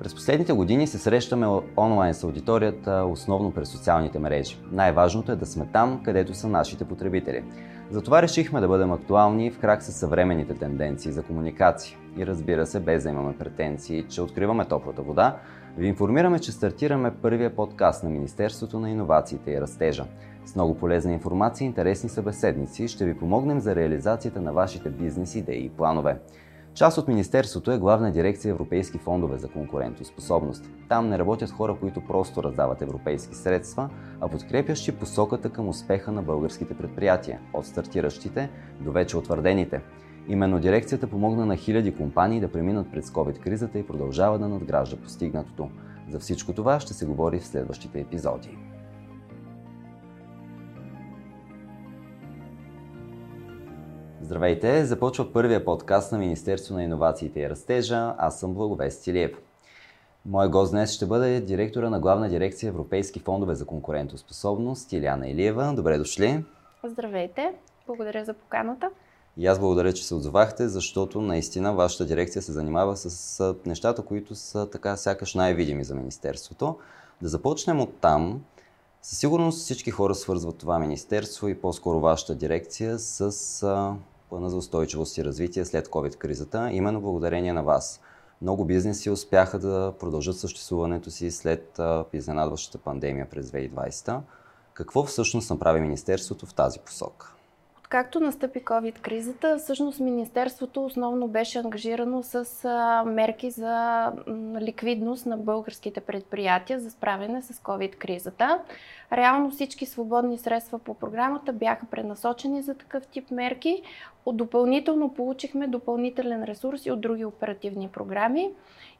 През последните години се срещаме онлайн с аудиторията, основно през социалните мрежи. Най-важното е да сме там, където са нашите потребители. Затова решихме да бъдем актуални в крак с съвременните тенденции за комуникация. И разбира се, без да имаме претенции, че откриваме топлата вода, ви информираме, че стартираме първия подкаст на Министерството на иновациите и растежа. С много полезна информация и интересни събеседници ще ви помогнем за реализацията на вашите бизнес идеи и планове. Част от Министерството е главна дирекция Европейски фондове за конкурентоспособност. Там не работят хора, които просто раздават европейски средства, а подкрепящи посоката към успеха на българските предприятия, от стартиращите до вече утвърдените. Именно дирекцията помогна на хиляди компании да преминат през COVID-кризата и продължава да надгражда постигнатото. За всичко това ще се говори в следващите епизоди. Здравейте! Започва първия подкаст на Министерство на иновациите и растежа. Аз съм Благовест Тилиев. Мой гост днес ще бъде директора на главна дирекция Европейски фондове за конкурентоспособност Иляна Илиева. Добре дошли! Здравейте! Благодаря за поканата. И аз благодаря, че се отзовахте, защото наистина вашата дирекция се занимава с нещата, които са така сякаш най-видими за Министерството. Да започнем от там. Със сигурност всички хора свързват това министерство и по-скоро вашата дирекция с плана за устойчивост и развитие след COVID-кризата, именно благодарение на вас. Много бизнеси успяха да продължат съществуването си след изненадващата пандемия през 2020. Какво всъщност направи Министерството в тази посока? Както настъпи COVID-кризата, всъщност Министерството основно беше ангажирано с мерки за ликвидност на българските предприятия за справяне с COVID-кризата. Реално всички свободни средства по програмата бяха пренасочени за такъв тип мерки. Допълнително получихме допълнителен ресурс и от други оперативни програми.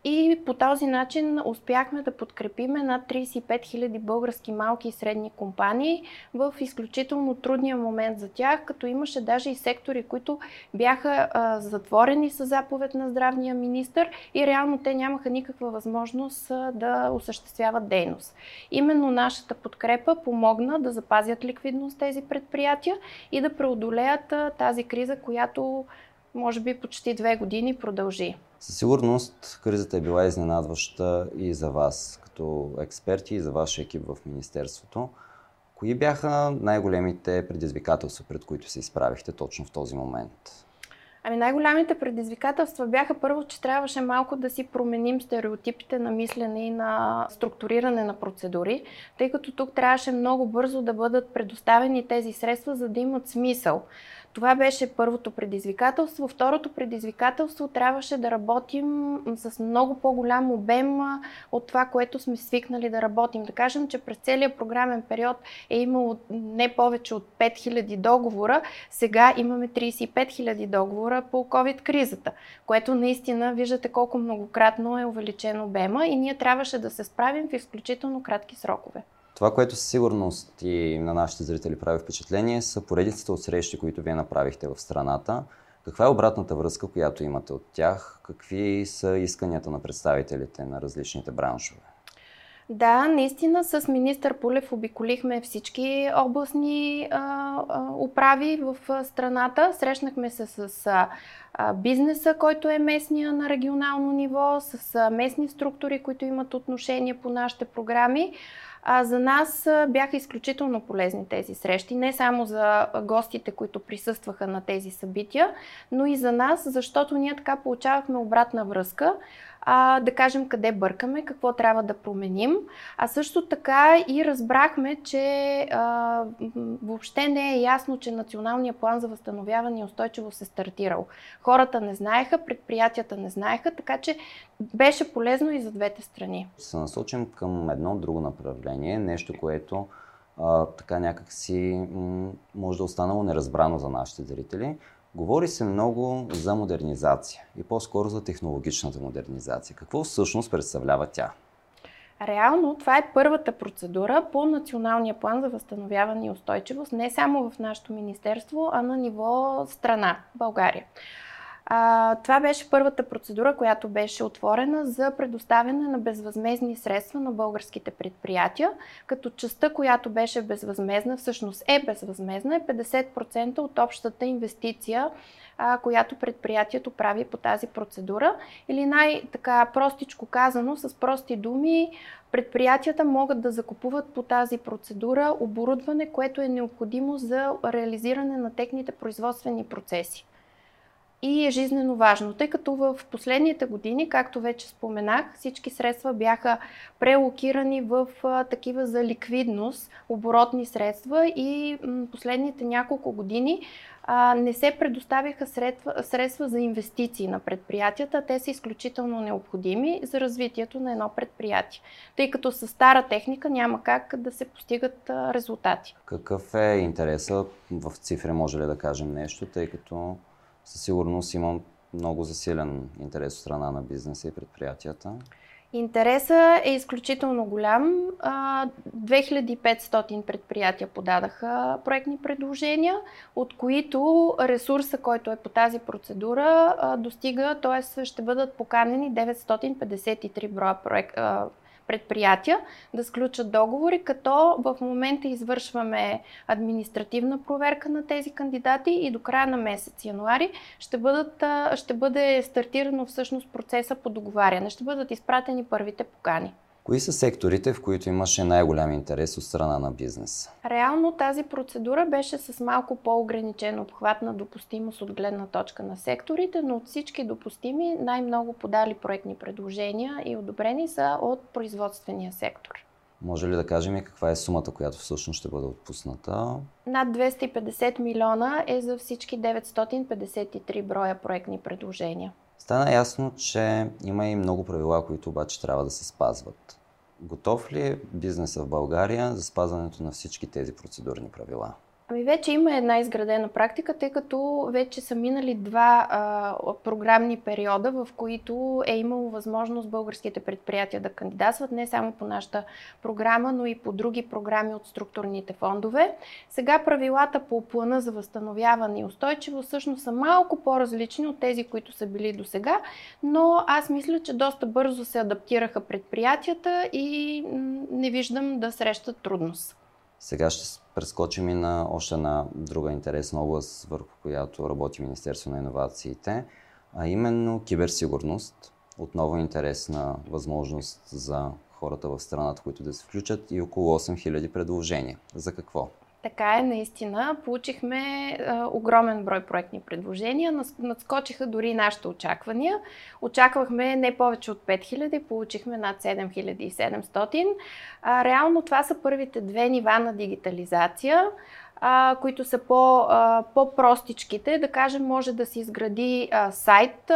И по този начин успяхме да подкрепиме над 35 000 български малки и средни компании в изключително трудния момент за тях, като имаше даже и сектори, които бяха а, затворени с заповед на здравния министр и реално те нямаха никаква възможност а, да осъществяват дейност. Именно нашата подкрепа помогна да запазят ликвидност тези предприятия и да преодолеят а, тази криза, която може би почти две години продължи. Със сигурност кризата е била изненадваща и за вас, като експерти и за вашия екип в Министерството. Кои бяха най-големите предизвикателства, пред които се изправихте точно в този момент? Ами най-голямите предизвикателства бяха първо, че трябваше малко да си променим стереотипите на мислене и на структуриране на процедури, тъй като тук трябваше много бързо да бъдат предоставени тези средства, за да имат смисъл. Това беше първото предизвикателство. Второто предизвикателство трябваше да работим с много по-голям обем от това, което сме свикнали да работим. Да кажем, че през целият програмен период е имало не повече от 5000 договора. Сега имаме 35 000 договора по COVID-кризата, което наистина виждате колко многократно е увеличен обема и ние трябваше да се справим в изключително кратки срокове. Това, което със сигурност и на нашите зрители прави впечатление, са поредицата от срещи, които вие направихте в страната. Каква е обратната връзка, която имате от тях? Какви са исканията на представителите на различните браншове? Да, наистина с министър Пулев обиколихме всички областни а, а, управи в страната. Срещнахме се с а, бизнеса, който е местния на регионално ниво, с местни структури, които имат отношение по нашите програми. А, за нас бяха изключително полезни тези срещи, не само за гостите, които присъстваха на тези събития, но и за нас, защото ние така получавахме обратна връзка а, да кажем къде бъркаме, какво трябва да променим. А също така и разбрахме, че а, въобще не е ясно, че Националния план за възстановяване и устойчиво се стартирал. Хората не знаеха, предприятията не знаеха, така че беше полезно и за двете страни. Се насочим към едно друго направление, нещо, което а, така някакси м- може да е останало неразбрано за нашите зрители. Говори се много за модернизация и по-скоро за технологичната модернизация. Какво всъщност представлява тя? Реално това е първата процедура по Националния план за възстановяване и устойчивост, не само в нашето министерство, а на ниво страна, България. А, това беше първата процедура, която беше отворена за предоставяне на безвъзмезни средства на българските предприятия, като частта, която беше безвъзмезна, всъщност е безвъзмезна, е 50% от общата инвестиция а, която предприятието прави по тази процедура. Или най-така простичко казано, с прости думи, предприятията могат да закупуват по тази процедура оборудване, което е необходимо за реализиране на техните производствени процеси. И е жизнено важно, тъй като в последните години, както вече споменах, всички средства бяха прелокирани в такива за ликвидност, оборотни средства и последните няколко години не се предоставяха средства, средства за инвестиции на предприятията. Те са изключително необходими за развитието на едно предприятие, тъй като с стара техника няма как да се постигат резултати. Какъв е интересът в цифри, може ли да кажем нещо, тъй като със сигурност имам много засилен интерес от страна на бизнеса и предприятията? Интересът е изключително голям. 2500 предприятия подадаха проектни предложения, от които ресурса, който е по тази процедура, достига, т.е. ще бъдат поканени 953 броя проект, предприятия да сключат договори, като в момента извършваме административна проверка на тези кандидати и до края на месец януари ще, бъдат, ще бъде стартирано всъщност процеса по договаряне. Ще бъдат изпратени първите покани. Кои са секторите, в които имаше най-голям интерес от страна на бизнес? Реално тази процедура беше с малко по-ограничен обхват на допустимост от гледна точка на секторите, но от всички допустими най-много подали проектни предложения и одобрени са от производствения сектор. Може ли да кажем и каква е сумата, която всъщност ще бъде отпусната? Над 250 милиона е за всички 953 броя проектни предложения. Стана ясно, че има и много правила, които обаче трябва да се спазват. Готов ли е бизнеса в България за спазването на всички тези процедурни правила? Ами вече има една изградена практика, тъй като вече са минали два а, програмни периода, в които е имало възможност българските предприятия да кандидатстват не само по нашата програма, но и по други програми от структурните фондове. Сега правилата по плана за възстановяване и устойчиво всъщност са малко по-различни от тези, които са били до сега, но аз мисля, че доста бързо се адаптираха предприятията и не виждам да срещат трудност. Сега ще прескочим и на още една друга интересна област, върху която работи Министерство на иновациите, а именно киберсигурност. Отново интересна възможност за хората в страната, които да се включат и около 8000 предложения. За какво? Така е, наистина. Получихме а, огромен брой проектни предложения. Надскочиха дори нашите очаквания. Очаквахме не повече от 5000, получихме над 7700. А, реално това са първите две нива на дигитализация а, които са по, а, по-простичките. Да кажем, може да се изгради а, сайт,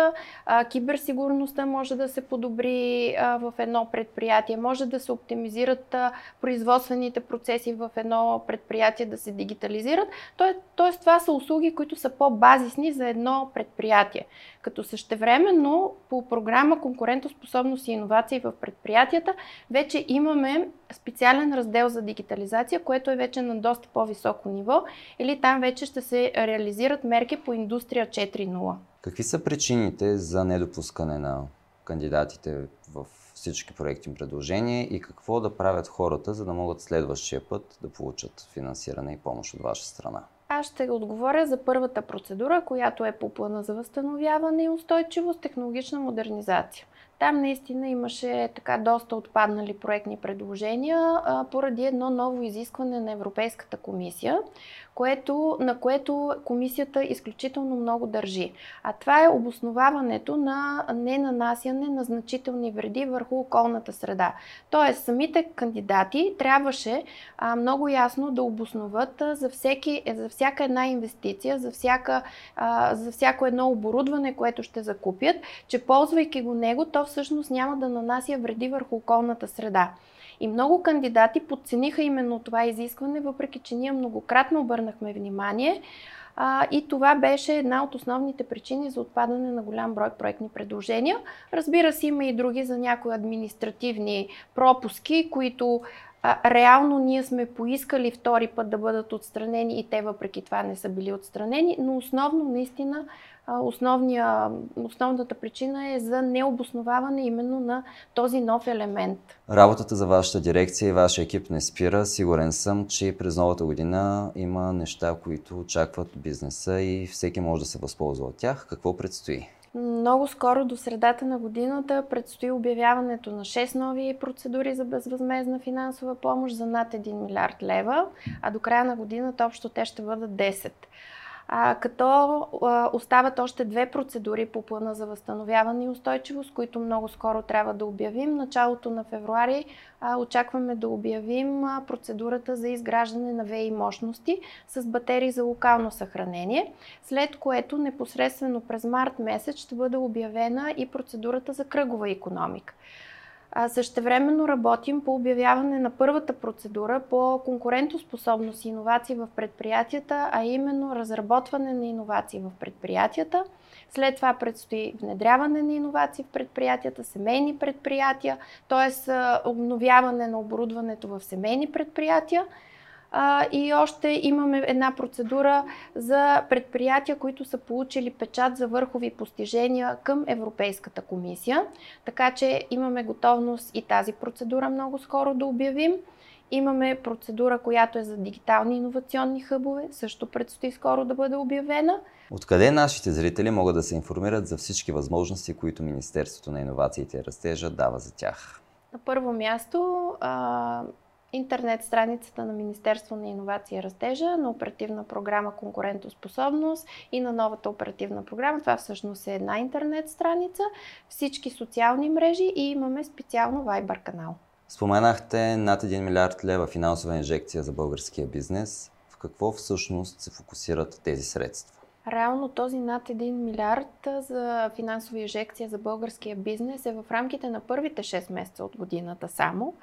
а, киберсигурността може да се подобри а, в едно предприятие, може да се оптимизират а, производствените процеси в едно предприятие, да се дигитализират. Тоест, тоест това са услуги, които са по-базисни за едно предприятие. Като същевременно по програма Конкурентоспособност и иновации в предприятията вече имаме специален раздел за дигитализация, което е вече на доста по-високо ниво или там вече ще се реализират мерки по индустрия 4.0. Какви са причините за недопускане на кандидатите в всички проекти предложения и какво да правят хората, за да могат следващия път да получат финансиране и помощ от ваша страна? Аз ще отговоря за първата процедура, която е по плана за възстановяване и устойчивост, технологична модернизация. Там наистина имаше така доста отпаднали проектни предложения а, поради едно ново изискване на Европейската комисия, което, на което комисията изключително много държи. А това е обосноваването на ненанасяне на значителни вреди върху околната среда. Тоест, самите кандидати трябваше а, много ясно да обосноват а, за, всеки, за всяка една инвестиция, за, всяка, а, за всяко едно оборудване, което ще закупят, че ползвайки го него, то всъщност няма да нанася вреди върху околната среда. И много кандидати подцениха именно това изискване, въпреки че ние многократно обърнахме внимание. А, и това беше една от основните причини за отпадане на голям брой проектни предложения. Разбира се, има и други за някои административни пропуски, които Реално ние сме поискали втори път да бъдат отстранени и те въпреки това не са били отстранени, но основно наистина основния, основната причина е за необосноваване именно на този нов елемент. Работата за вашата дирекция и вашия екип не спира. Сигурен съм, че през новата година има неща, които очакват бизнеса и всеки може да се възползва от тях. Какво предстои? Много скоро до средата на годината предстои обявяването на 6 нови процедури за безвъзмезна финансова помощ за над 1 милиард лева, а до края на годината общо те ще бъдат 10 а, като а, остават още две процедури по плана за възстановяване и устойчивост, които много скоро трябва да обявим. Началото на февруари а, очакваме да обявим а, процедурата за изграждане на ВИ мощности с батерии за локално съхранение, след което непосредствено през март месец ще бъде обявена и процедурата за кръгова економика. Същевременно работим по обявяване на първата процедура по конкурентоспособност и иновации в предприятията, а именно разработване на иновации в предприятията. След това предстои внедряване на иновации в предприятията, семейни предприятия, т.е. обновяване на оборудването в семейни предприятия а, и още имаме една процедура за предприятия, които са получили печат за върхови постижения към Европейската комисия. Така че имаме готовност и тази процедура много скоро да обявим. Имаме процедура, която е за дигитални иновационни хъбове, също предстои скоро да бъде обявена. Откъде нашите зрители могат да се информират за всички възможности, които Министерството на иновациите и растежа дава за тях? На първо място интернет страницата на Министерство на иновация и растежа, на оперативна програма Конкурентоспособност и на новата оперативна програма. Това всъщност е една интернет страница, всички социални мрежи и имаме специално Viber канал. Споменахте над 1 милиард лева финансова инжекция за българския бизнес. В какво всъщност се фокусират тези средства? Реално този над 1 милиард за финансова инжекция за българския бизнес е в рамките на първите 6 месеца от годината само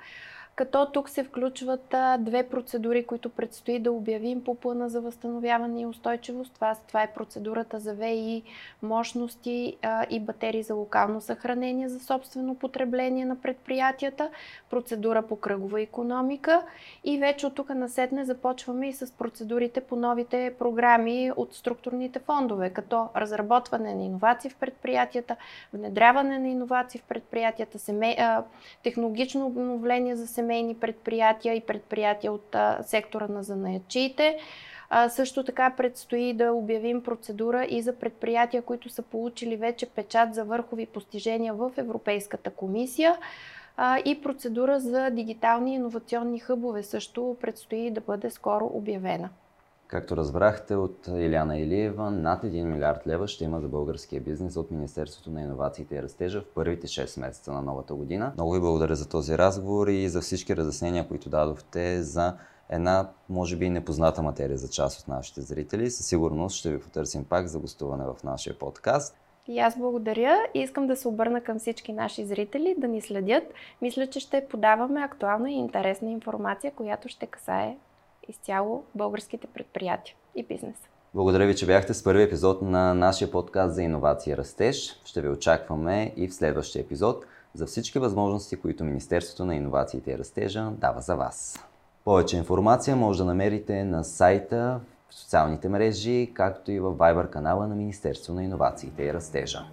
като тук се включват а, две процедури, които предстои да обявим по плана за възстановяване и устойчивост. Това, това е процедурата за ВИ, мощности а, и батерии за локално съхранение за собствено потребление на предприятията, процедура по кръгова економика и вече от тук насетне започваме и с процедурите по новите програми от структурните фондове, като разработване на иновации в предприятията, внедряване на иновации в предприятията, семей, а, технологично обновление за семейството, семейни предприятия и предприятия от а, сектора на занаячиите. А, също така предстои да обявим процедура и за предприятия, които са получили вече печат за върхови постижения в Европейската комисия. А, и процедура за дигитални иновационни хъбове също предстои да бъде скоро обявена. Както разбрахте от Иляна Илиева, над 1 милиард лева ще има за българския бизнес от Министерството на иновациите и растежа в първите 6 месеца на новата година. Много ви благодаря за този разговор и за всички разяснения, които дадохте за една, може би, непозната материя за част от нашите зрители. Със сигурност ще ви потърсим пак за гостуване в нашия подкаст. И аз благодаря и искам да се обърна към всички наши зрители да ни следят. Мисля, че ще подаваме актуална и интересна информация, която ще касае изцяло българските предприятия и бизнес. Благодаря ви, че бяхте с първи епизод на нашия подкаст за иновация и растеж. Ще ви очакваме и в следващия епизод за всички възможности, които Министерството на иновациите и растежа дава за вас. Повече информация може да намерите на сайта, в социалните мрежи, както и в Viber канала на Министерство на иновациите и растежа.